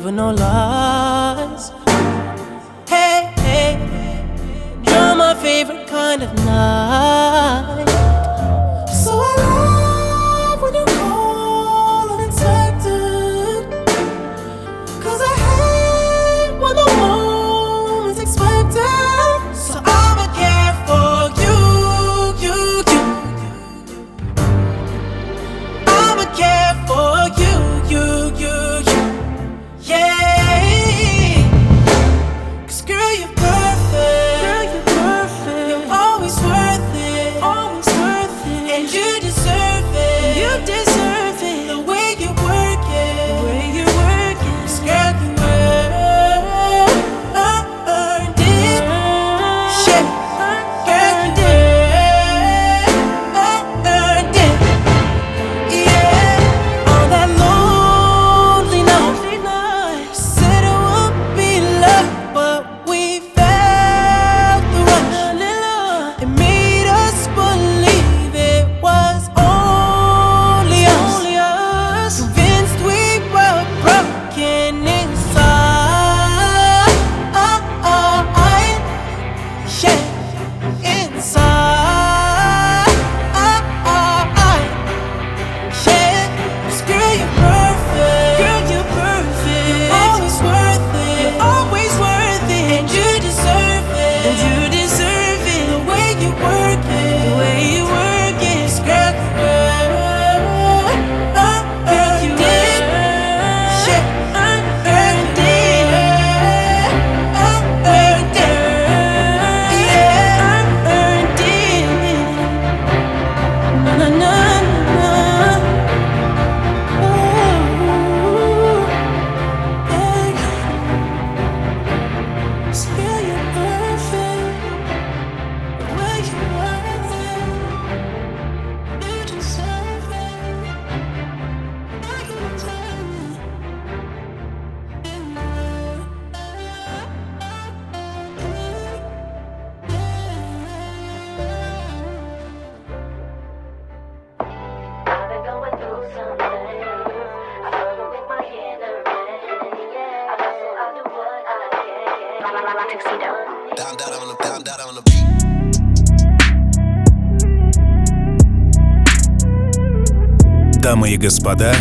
never know love. Господа,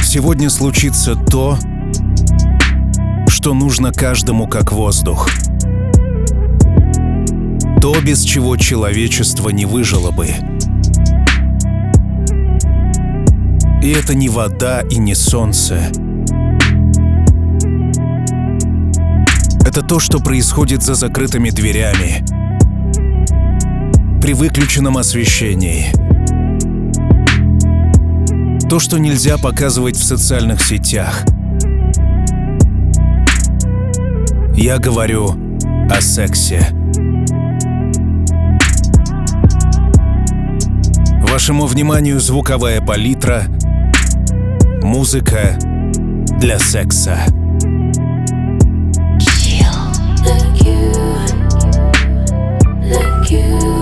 сегодня случится то, что нужно каждому как воздух. То, без чего человечество не выжило бы. И это не вода и не солнце. Это то, что происходит за закрытыми дверями, при выключенном освещении. То, что нельзя показывать в социальных сетях. Я говорю о сексе. Вашему вниманию звуковая палитра — Музыка для секса. Сегодняшний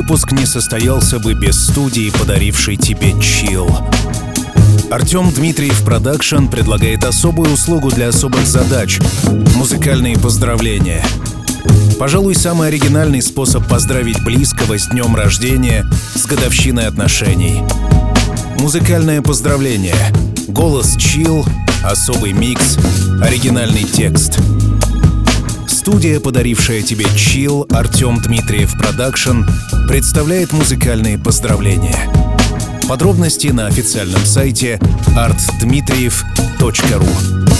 выпуск не состоялся бы без студии, подарившей тебе чил. Артем Дмитриев Продакшн предлагает особую услугу для особых задач — музыкальные поздравления. Пожалуй, самый оригинальный способ поздравить близкого с днем рождения, с годовщиной отношений. Музыкальное поздравление. Голос чил, особый микс, оригинальный текст — Студия, подарившая тебе чил, Артем Дмитриев Продакшн, представляет музыкальные поздравления. Подробности на официальном сайте artdmitriev.ru.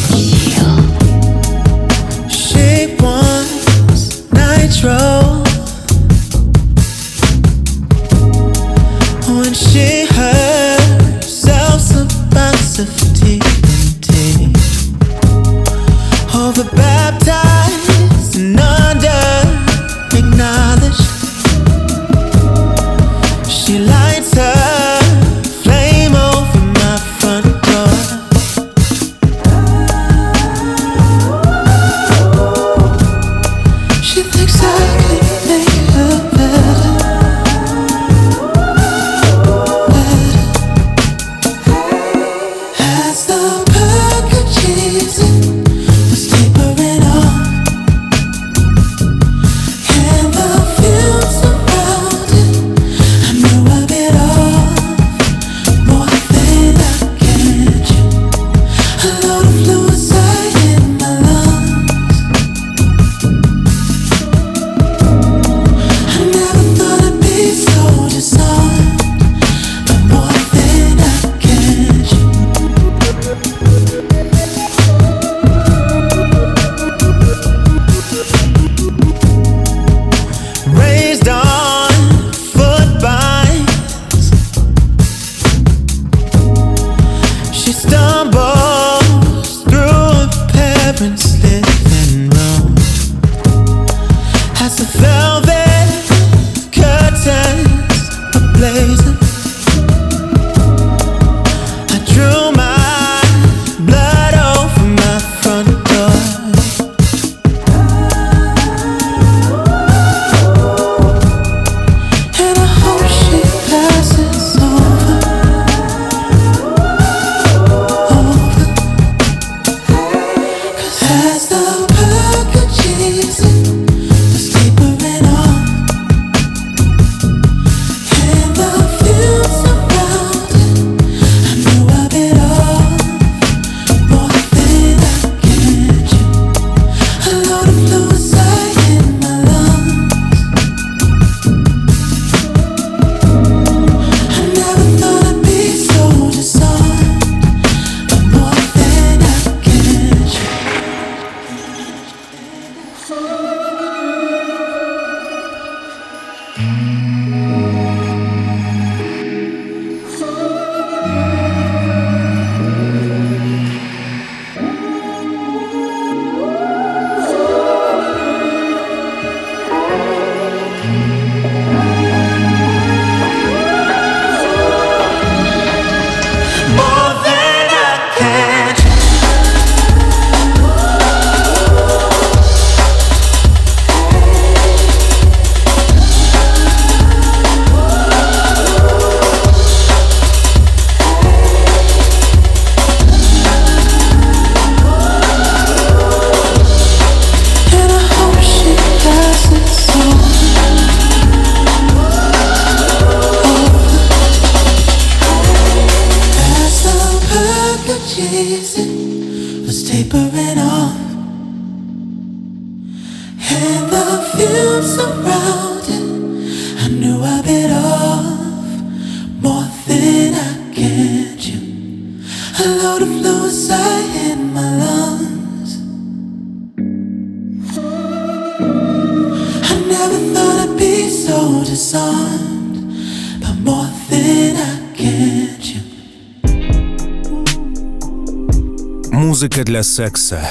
Музыка для секса.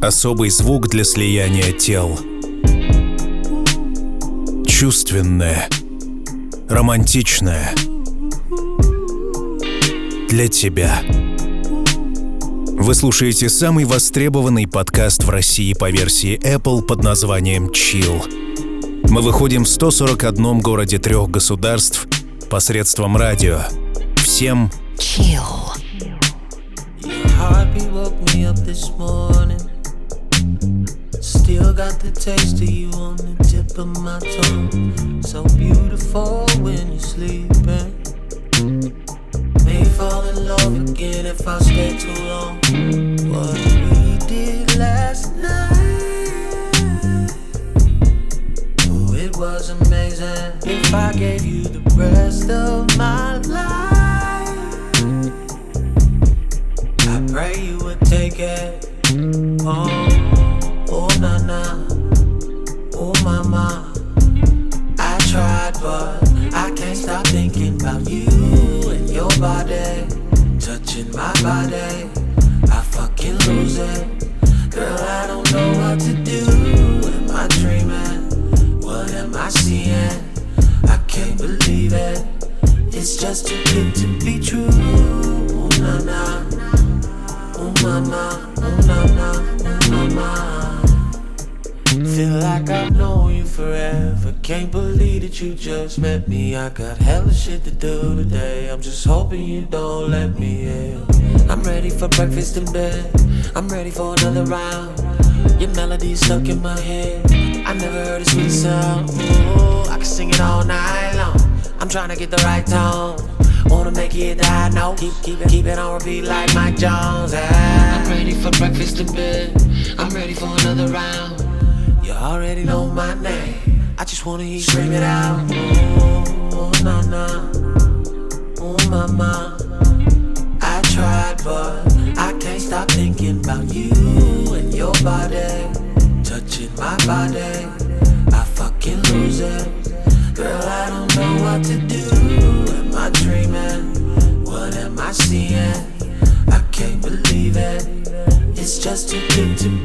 Особый звук для слияния тел. Чувственная. Романтичная. Для тебя. Вы слушаете самый востребованный подкаст в России по версии Apple под названием Chill. Мы выходим в 141 городе трех государств посредством радио. Всем Chill. Beautiful when you're sleeping. May fall in love again if I stay too long. What we did last night. Oh, it was amazing. If I gave you the rest of my life. I pray you would take it. Oh. Touching my body. Can't believe that you just met me. I got hella shit to do today. I'm just hoping you don't let me in. I'm ready for breakfast in bed. I'm ready for another round. Your melody's stuck in my head. I never heard a sweet sound. Ooh, I can sing it all night long. I'm trying to get the right tone. Wanna make it high note. Keep, keep it, keep it on repeat like Mike Jones. Ah. I'm ready for breakfast in bed. I'm ready for another round. You already know my name. I just wanna hear you scream it out. Oh, oh na na. Oh mama. I tried, but I can't stop thinking about you and your body. Touching my body. I fucking lose it. Girl, I don't know what to do. Am I dreaming? What am I seeing? I can't believe it. It's just too good to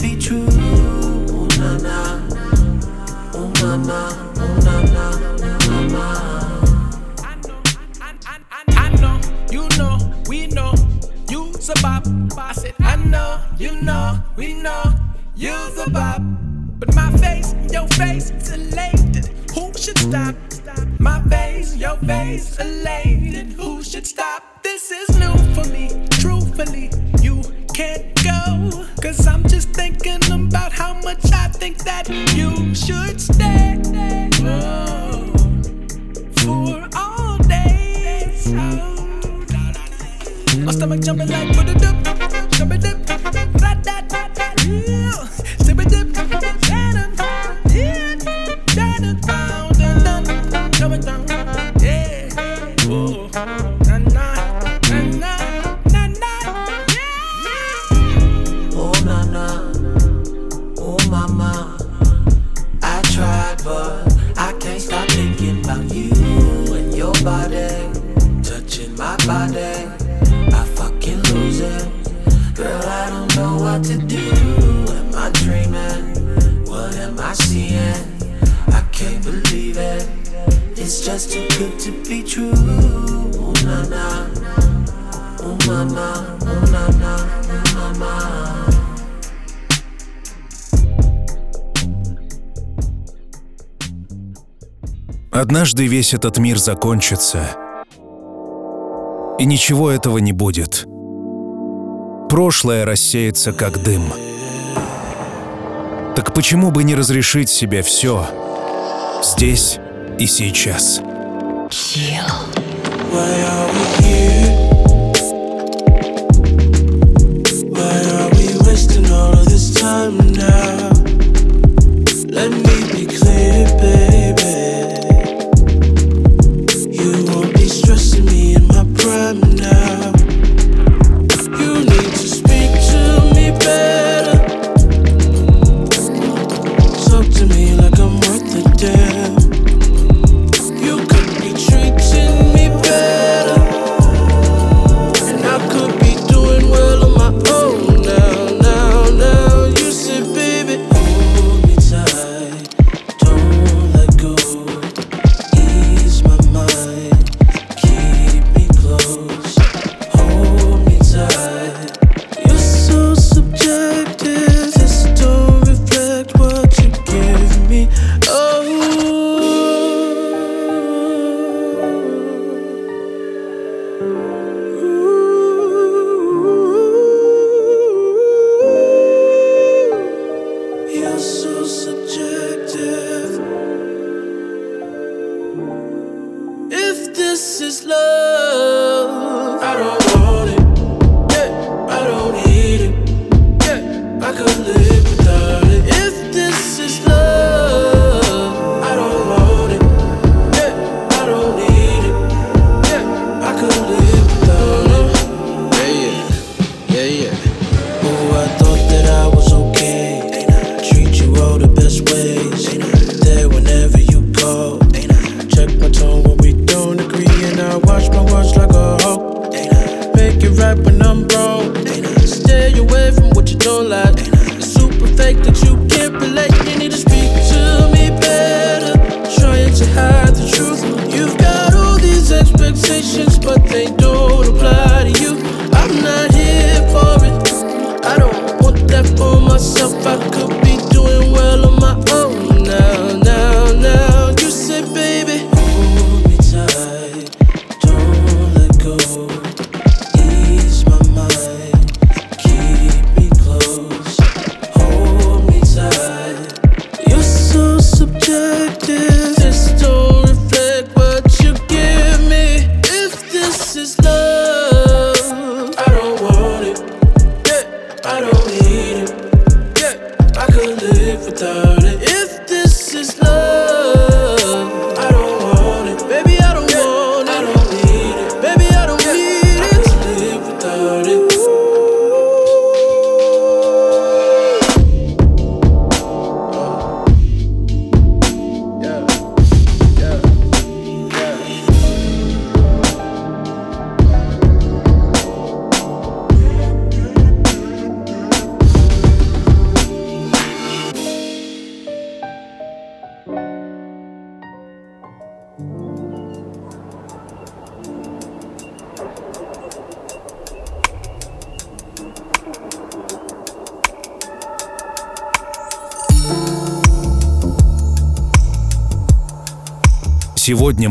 Однажды весь этот мир закончится. И ничего этого не будет. Прошлое рассеется как дым. Так почему бы не разрешить себе все здесь и сейчас? Chill. Why are we here?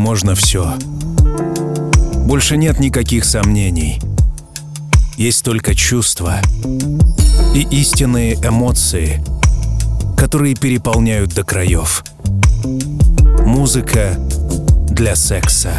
можно все. Больше нет никаких сомнений. Есть только чувства и истинные эмоции, которые переполняют до краев. Музыка для секса.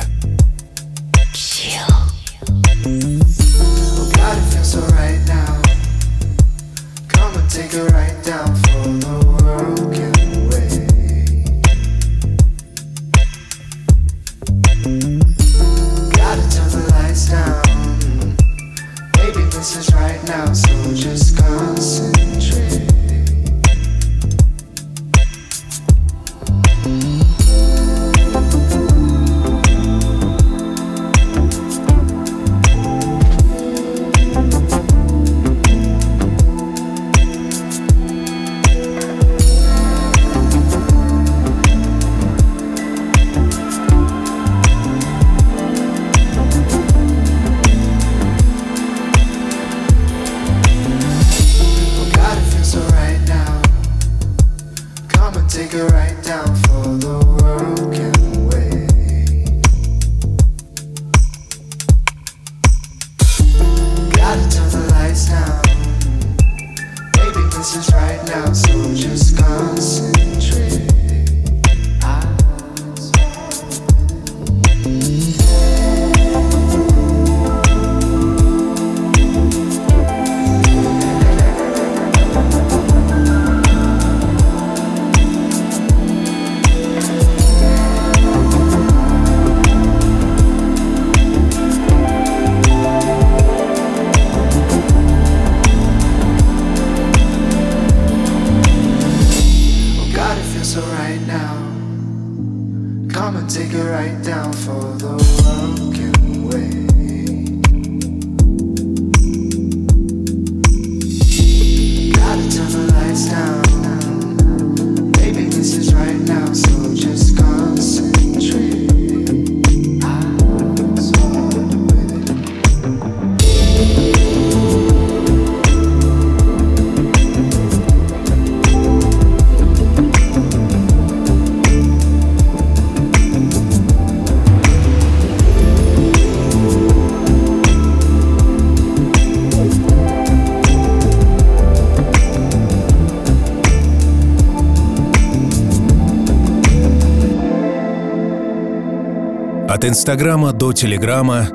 От Инстаграма до Телеграма,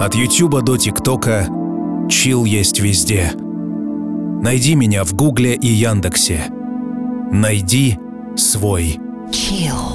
от Ютуба до ТикТока, чил есть везде. Найди меня в Гугле и Яндексе. Найди свой чил.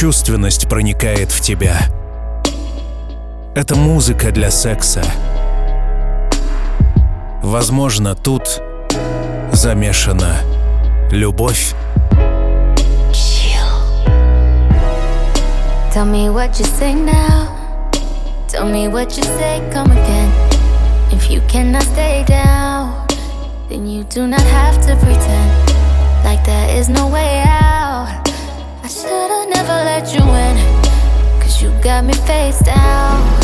Чувственность проникает в тебя. Это музыка для секса. Возможно, тут замешана любовь. Like there is no way out. Got me face down.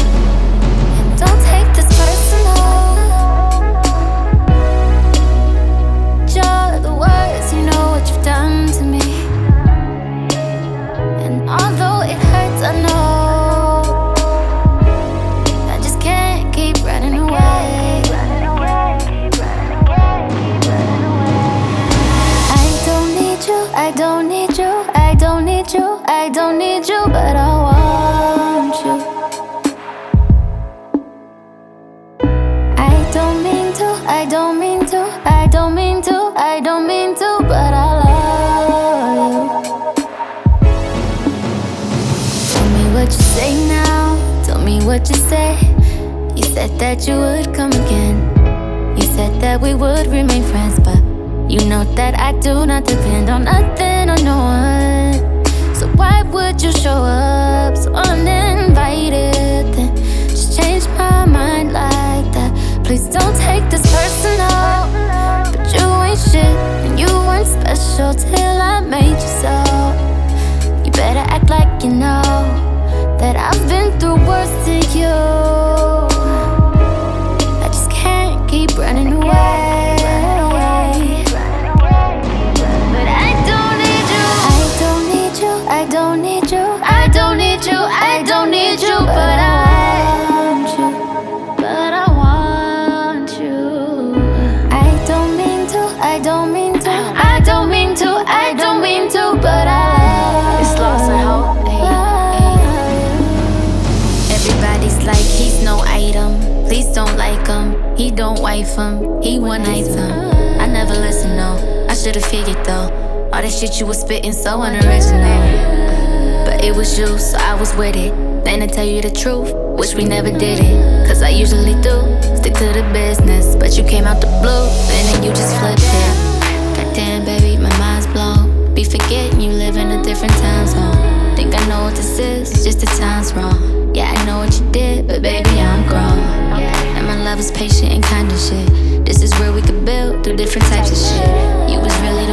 I don't mean to, I don't mean to, I don't mean to, but I love you. Tell me what you say now. Tell me what you say. You said that you would come again. You said that we would remain friends, but you know that I do not depend on nothing or no one. So why would you show up so uninvited? Special till I made you so. You better act like you know that I've been through worse to you. One item. I never listen no. I should've figured though. All that shit you was spitting so unoriginal. But it was you, so I was with it. Then to tell you the truth, wish we never did it. Cause I usually do, stick to the business. But you came out the blue, and then you just flipped it. Goddamn, baby, my mind's blown. Be forgetting you live in a different time zone. Think I know what this is, it's just the time's wrong. Yeah, I know what you did, but baby, I'm grown. And my love is patient and kind of shit. This is where we could build through different types of shit. You was really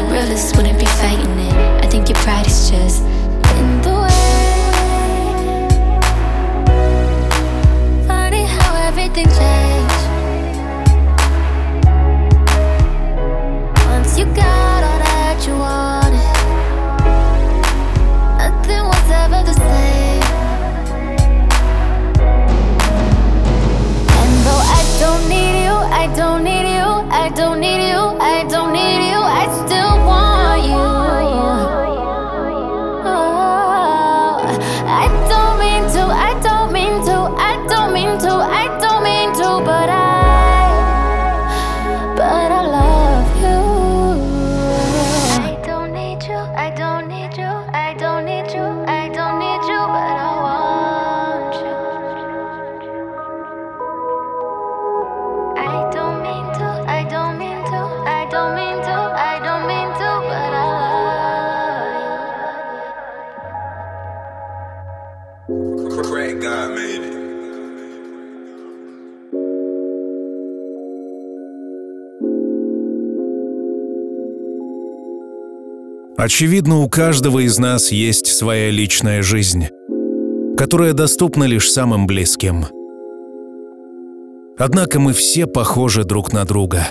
Очевидно, у каждого из нас есть своя личная жизнь, которая доступна лишь самым близким. Однако мы все похожи друг на друга.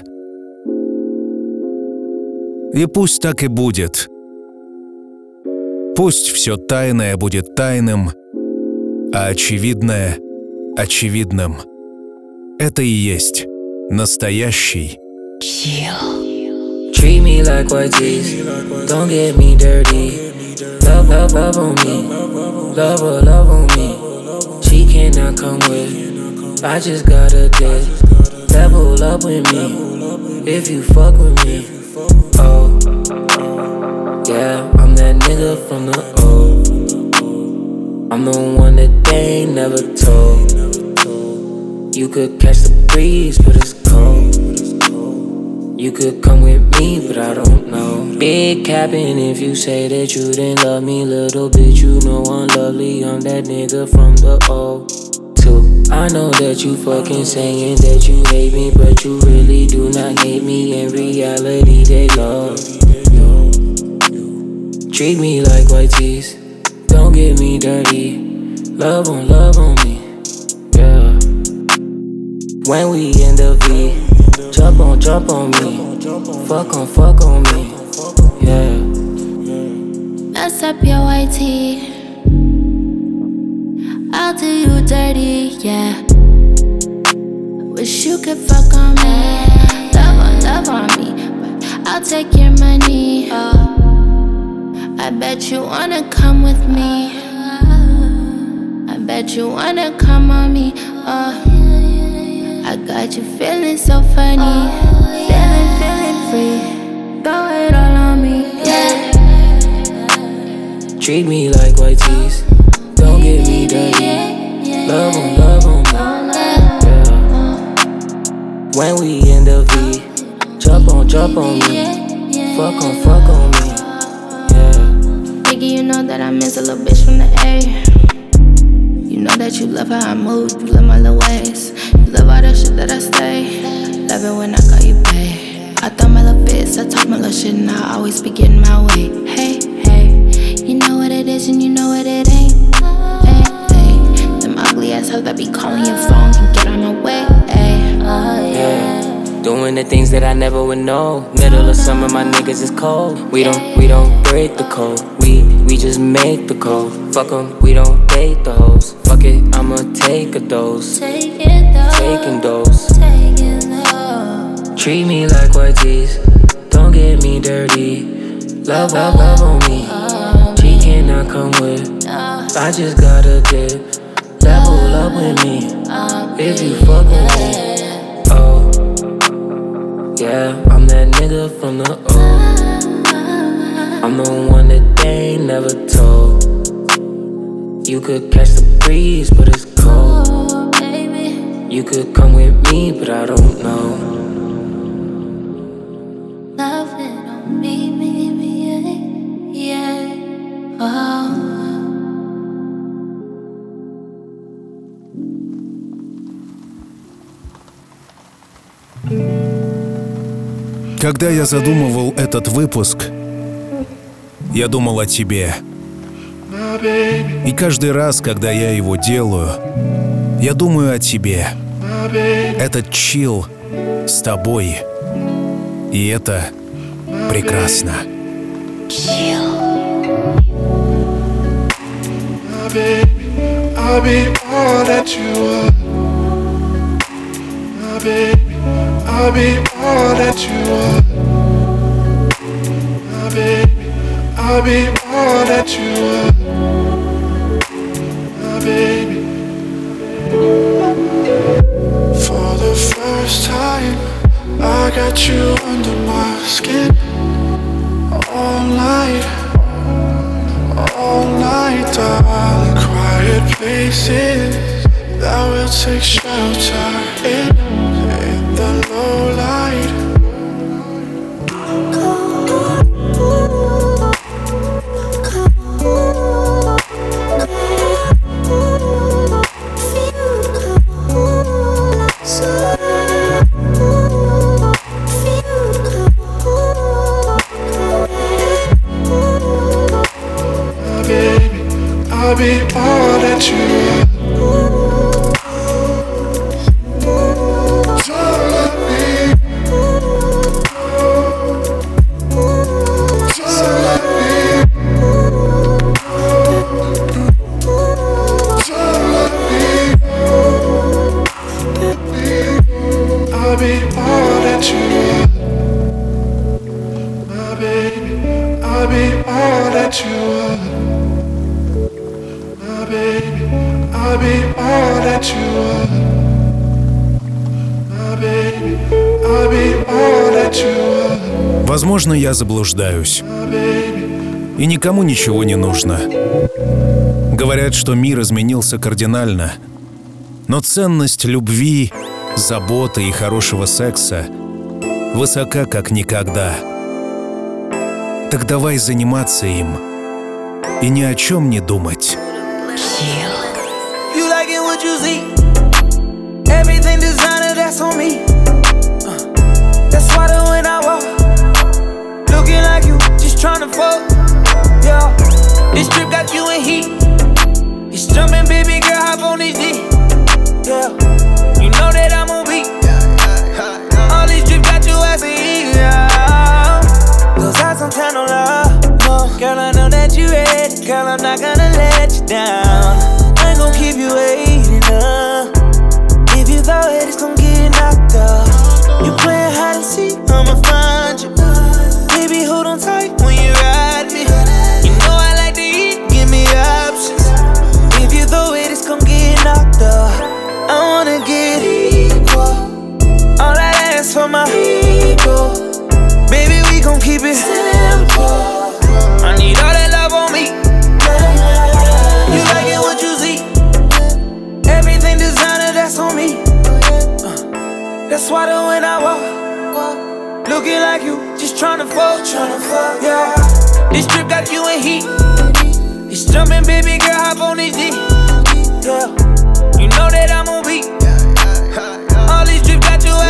И пусть так и будет. Пусть все тайное будет тайным, а очевидное — очевидным. Это и есть настоящий Treat me like what is. Don't get me dirty. Love, love, love on me. Love, love, on me. She cannot come with. I just got a dick. Level up with me. If you fuck with me. Oh, yeah, I'm that nigga from the O. I'm the one that they ain't never told. You could catch the breeze, but it's. You could come with me, but I don't know. Big capping if you say that you didn't love me, little bitch. You know I'm lovely. I'm that nigga from the O. I know that you fucking saying that you hate me, but you really do not hate me. In reality, they love you. Treat me like white tees. Don't get me dirty. Love on love on me. When we in the V, jump on, jump on me. Fuck on, fuck on me. Yeah. Mess up your white tee. I'll do you dirty, yeah. Wish you could fuck on me. Love on, love on me. But I'll take your money. Oh. I bet you wanna come with me. I bet you wanna come on me. Oh. I got you feeling so funny. Feeling, feeling free. Go it all on me, yeah. Treat me like white tees. Don't get me dirty. Love on, love on. Yeah. When we in the V, jump on, jump on me. Fuck on, fuck on me. Yeah. Nigga, you know that I miss a little bitch from the A. Know that you love how I move, you love my little ways. You love all the shit that I say. Love it when I call you babe. I throw my little bits, I talk my little shit, and I always be getting my way. Hey, hey, you know what it is, and you know what it ain't. Hey, hey, them ugly ass hoes that be calling your phone can get on my way. Hey, Yeah. Doing the things that I never would know. Middle of summer, my niggas is cold. We don't, we don't break the code. We, we just make the code. Fuck 'em, we don't date the hoes. Fuck it, I'ma take a dose. take it though, Taking dose. take it though. Treat me like white tees. Don't get me dirty. Love, love, love on me. She cannot come with. I just gotta dip. Level up with me. If you fuck with me. Oh. Yeah, I'm that nigga from the O. I'm the one that they never told. You could catch the breeze, but it's cold. Oh, baby, You could come with me, but I don't know. love it on me, me, me, yeah, yeah. Oh. Когда я задумывал этот выпуск, я думал о тебе. И каждый раз, когда я его делаю, я думаю о тебе. Этот чил с тобой. И это прекрасно. I'll be all that you are. My baby, I'll be all that you are. My baby, I'll be all that you are. Заблуждаюсь. И никому ничего не нужно. Говорят, что мир изменился кардинально. Но ценность любви, заботы и хорошего секса высока как никогда. Так давай заниматься им и ни о чем не думать. You liking what you see? Everything designer, that's on me. Fuck. Yeah, this trip got you in heat. It's jumping, baby girl, hop on this D. Yeah, you know that I'm on beat. All these trips got you asking, yeah. Those eyes don't tell no love. No, girl, I know that you ready. Girl, I'm not gonna let you down. I ain't gon' keep you waiting I wanna get equal. All I ask for my ego. Baby, we gon' keep it simple. I need all that love on me. You like it what you see. Everything designer, that's on me. Uh, that's why the when I walk, looking like you, just tryna fuck, tryna fuck. Yeah, this trip got you in heat. It's jumping, baby girl, hop on this D. Yeah, you know that I'm these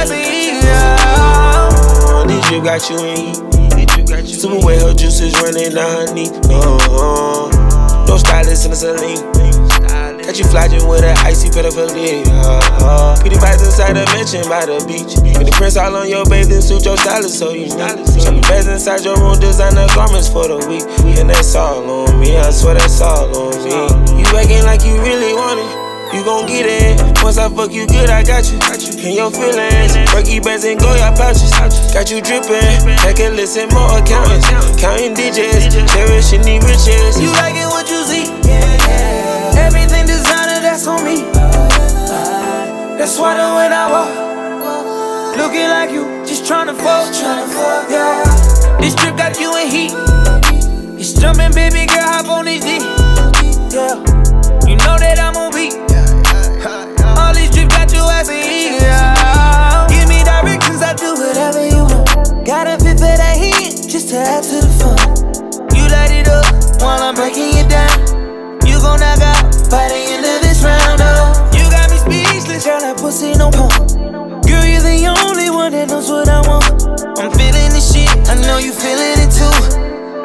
you yeah. This you got you in. Super wet, her juices running down her knee. No, no stylist in the saline. Got you flogging with an icy Patek Philippe. Uh, pretty vibes inside the mansion by the beach. With the prints all on your bathing suit, your stylist so you know. Shopping bags inside your room, designer garments for the week. And that's all on me, I swear that's all on me. You acting like you really want it. You gon' get it. Once I fuck you good, I got you. In your feelings. Perky bands and Goyard pouches. Got you drippin'. I can listen more accountants. Counting digits. Cherishing the riches. You like it what you see. Yeah, yeah. Everything designer, that's on me. That's why the when I walk, looking like you, just fuck, tryna fuck. Yeah, this trip got you in heat. It's jumping, baby girl, hop on this D. Yeah, you know that I'm on beat. Heat, to the fun. You light it up while I'm breaking it down. You gon' knock out by the end of this round, oh. You got me speechless, girl, that pussy no pump. Girl, you're the only one that knows what I want. I'm feeling this shit, I know you feeling it too.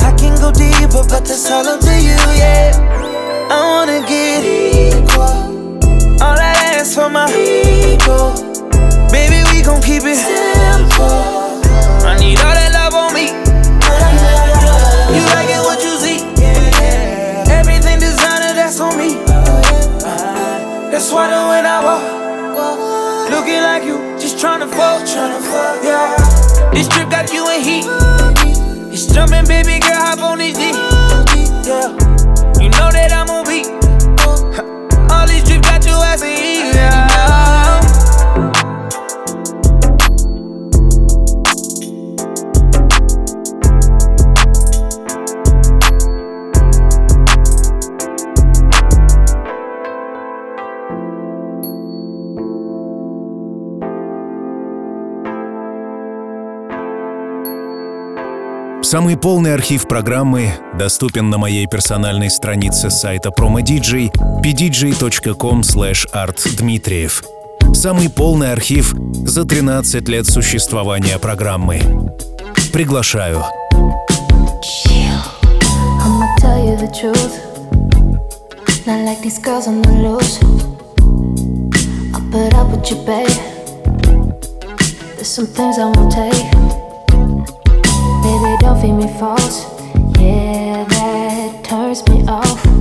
I can go deeper, but that's all up to you, yeah. I wanna get equal. All I ask for my ego. Baby, we gon' keep it simple. I need all that love on me. That's why the when I walk, looking like you, just tryna fuck, tryna fuck. Yeah, this trip got you in heat. It's jumping, baby girl, hop on this D. Yeah, you know that I'm on beat. All these trips got you asking, yeah. Самый полный архив программы доступен на моей персональной странице сайта PromoDJ pdj.com artdmitriev. Самый полный архив за 13 лет существования программы. Приглашаю. There's some things I won't take. Feed me false. Yeah, that turns me off.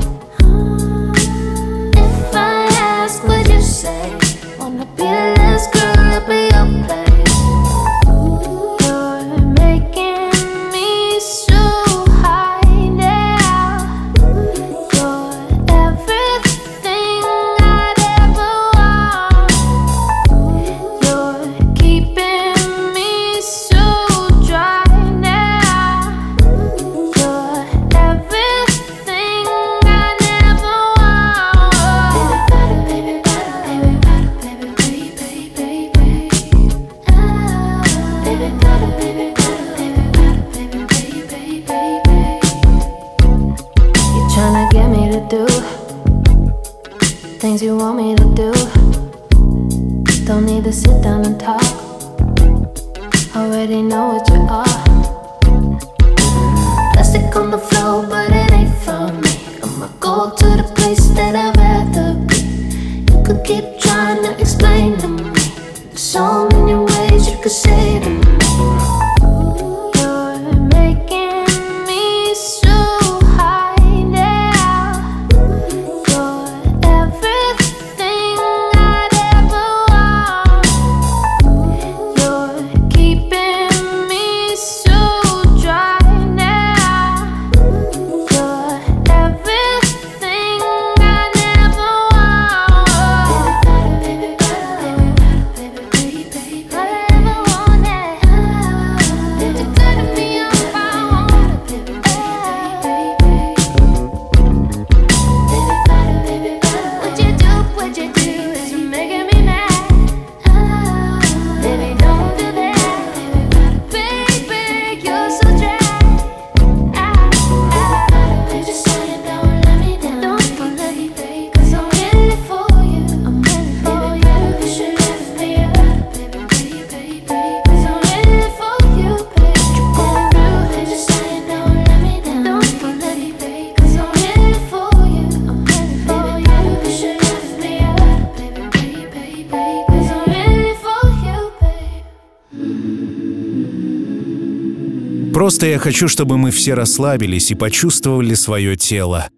Просто я хочу, чтобы мы все расслабились и почувствовали свое тело,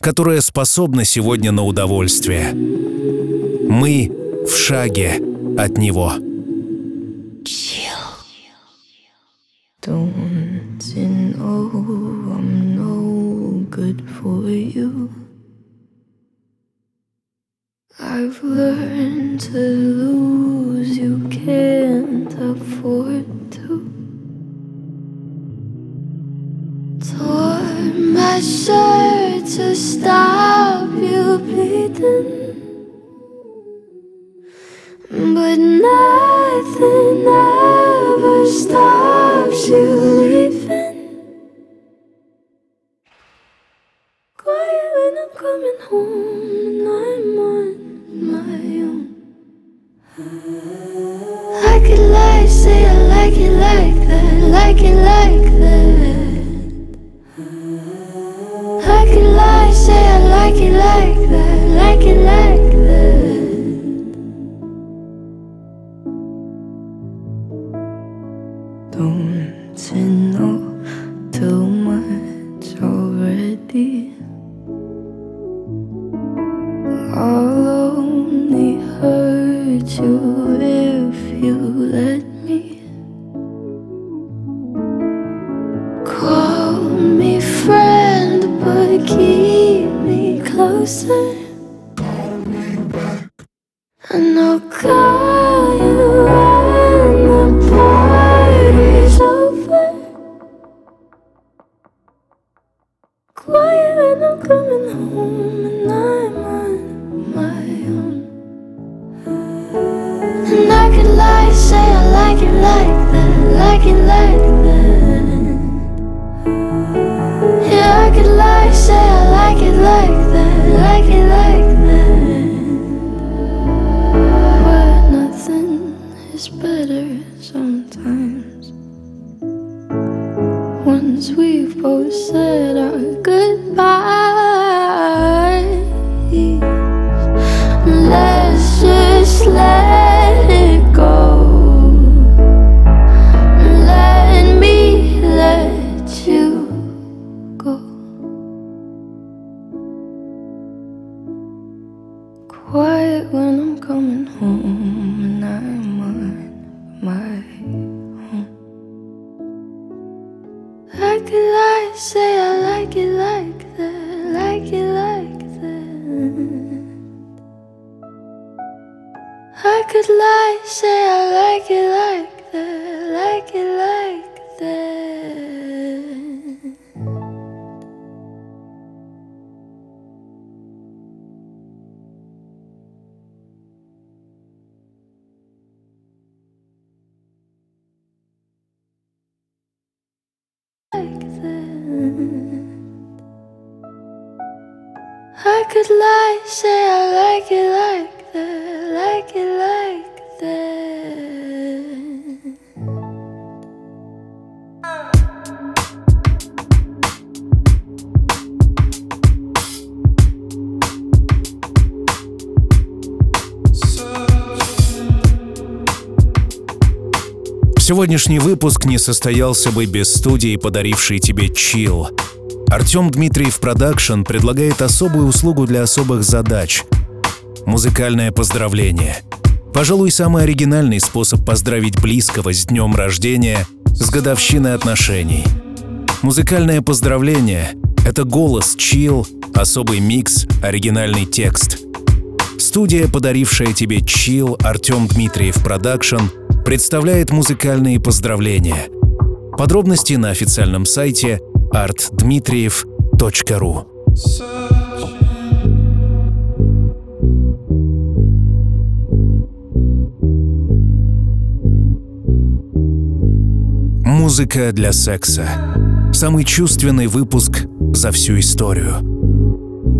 которое способно сегодня на удовольствие. Мы в шаге от него. Like it like, say I like it like that, like it like that. Say I like it like that, like it like that. I say I like it like that, like it like that. Like that. I could lie, say I like it like that, like it. Like Сегодняшний выпуск не состоялся бы без студии, подарившей тебе чил. Артем Дмитриев Продакшн предлагает особую услугу для особых задач. Музыкальное поздравление. Пожалуй, самый оригинальный способ поздравить близкого с днем рождения, с годовщиной отношений. Музыкальное поздравление — это голос, чил, особый микс, оригинальный текст. Студия, подарившая тебе чил, Артем Дмитриев Продакшн, представляет музыкальные поздравления. Подробности на официальном сайте artdmitriev.ru Музыка для секса. Самый чувственный выпуск за всю историю.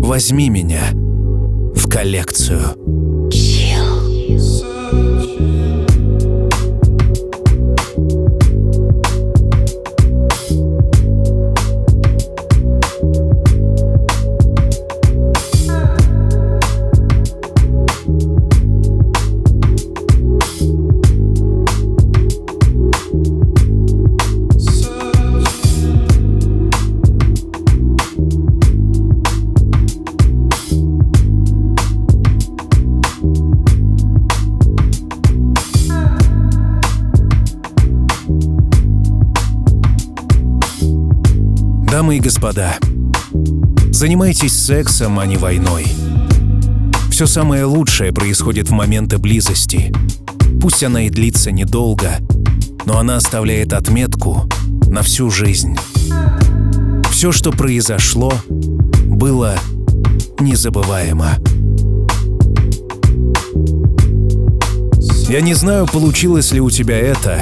Возьми меня в коллекцию. Господа, занимайтесь сексом, а не войной. Все самое лучшее происходит в моменты близости. Пусть она и длится недолго, но она оставляет отметку на всю жизнь. Все, что произошло, было незабываемо. Я не знаю, получилось ли у тебя это,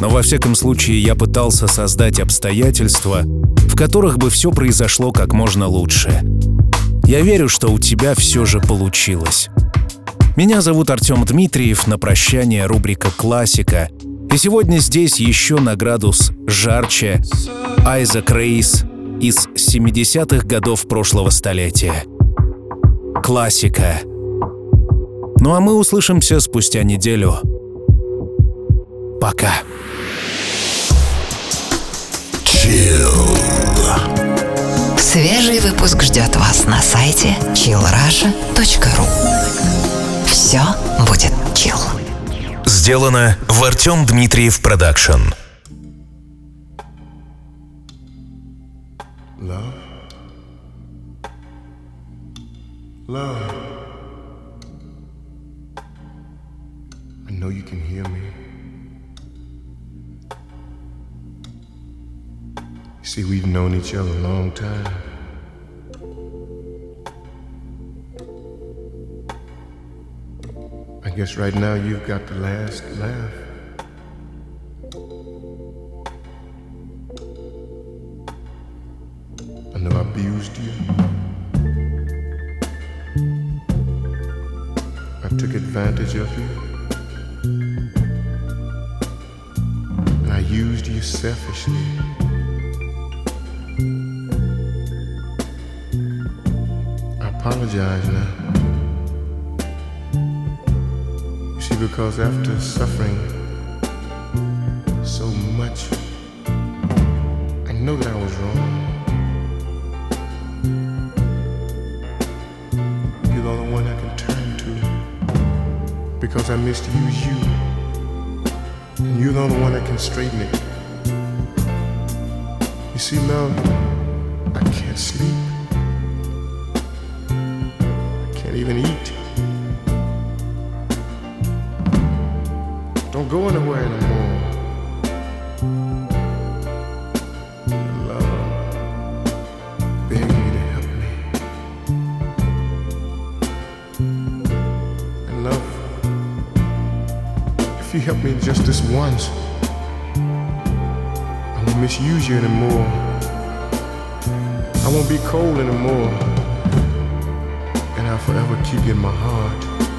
но во всяком случае я пытался создать обстоятельства, в которых бы все произошло как можно лучше. Я верю, что у тебя все же получилось. Меня зовут Артем Дмитриев, на прощание рубрика «Классика». И сегодня здесь еще на градус жарче Айзек Рейс из 70-х годов прошлого столетия. Классика. Ну а мы услышимся спустя неделю. Пока. Свежий выпуск ждет вас на сайте chillrasha.ru Все будет чил. Сделано в Артем Дмитриев Продакшн. Love. Love. I know you can hear me. See, we've known each other a long time. I guess right now you've got the last laugh. I know I abused you. I took advantage of you. Because after suffering so much, I know that I was wrong. You're the only one I can turn to because I misused you. And you're the only one that can straighten it. You see, love, I can't sleep. Just this once, I won't misuse you anymore. I won't be cold anymore. And I'll forever keep you in my heart.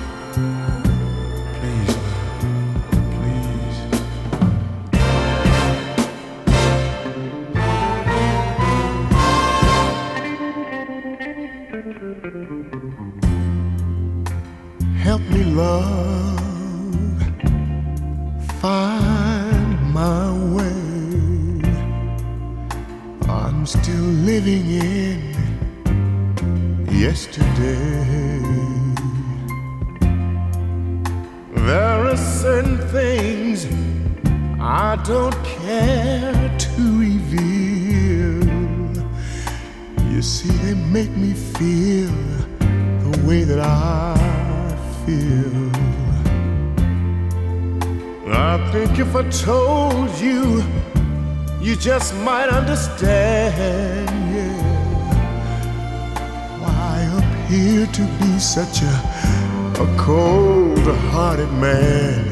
Such a, a cold-hearted man.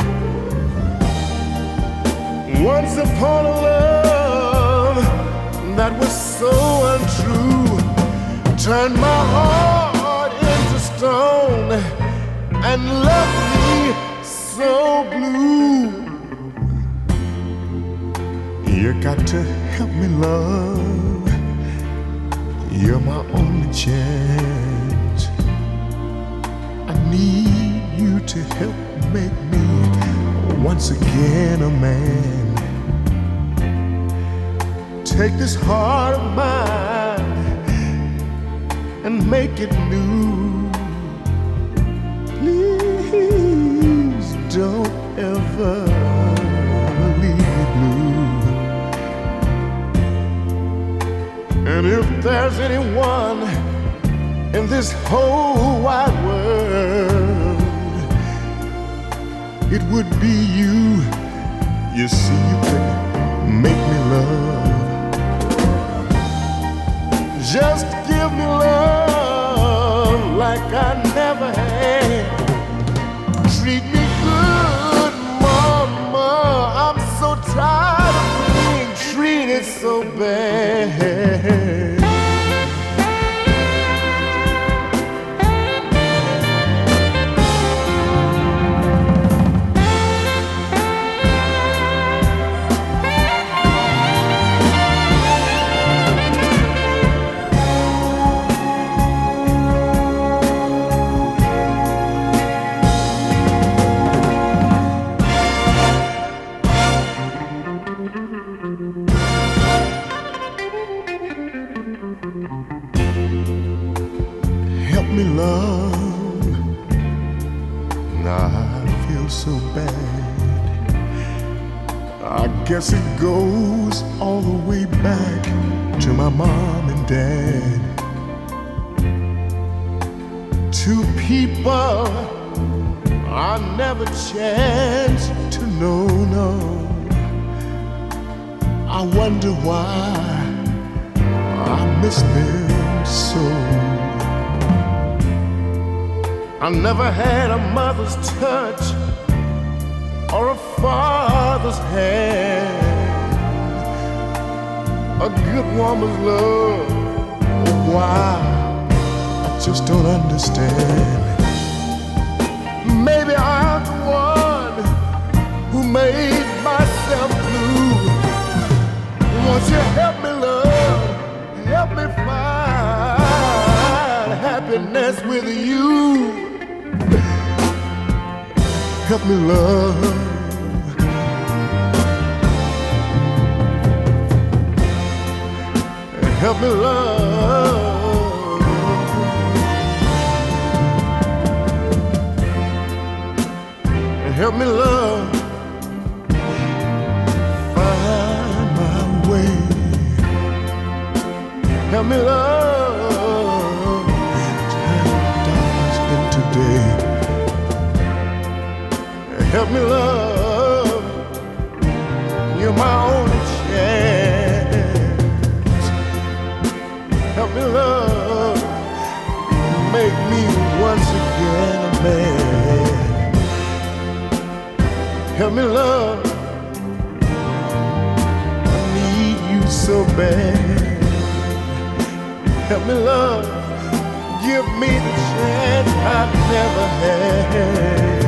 Once upon a love that was so untrue, turned my heart into stone and left me so blue. You got to help me love. Once again a man. Take this heart of mine and make it new. Please don't ever leave me blue. And if there's anyone in this whole wide world, it would be you. You see, you can make me love. Just give me love like I never had. Treat me good, mama. I'm so tired of being treated so bad. Guess it goes all the way back to my mom and dad. Two people I never chanced to know, no. I wonder why I miss them so. I never had a mother's touch or a father's hand. A good woman's love. Why? I just don't understand. Maybe I'm the one who made myself blue. Won't you help me, love? Help me find happiness with you. Help me, love. Me, love. Help me, love. Find my way. Help me, love. Help me, love. You're my only Help me, love. I need you so bad. Help me, love. Give me the chance I've never had.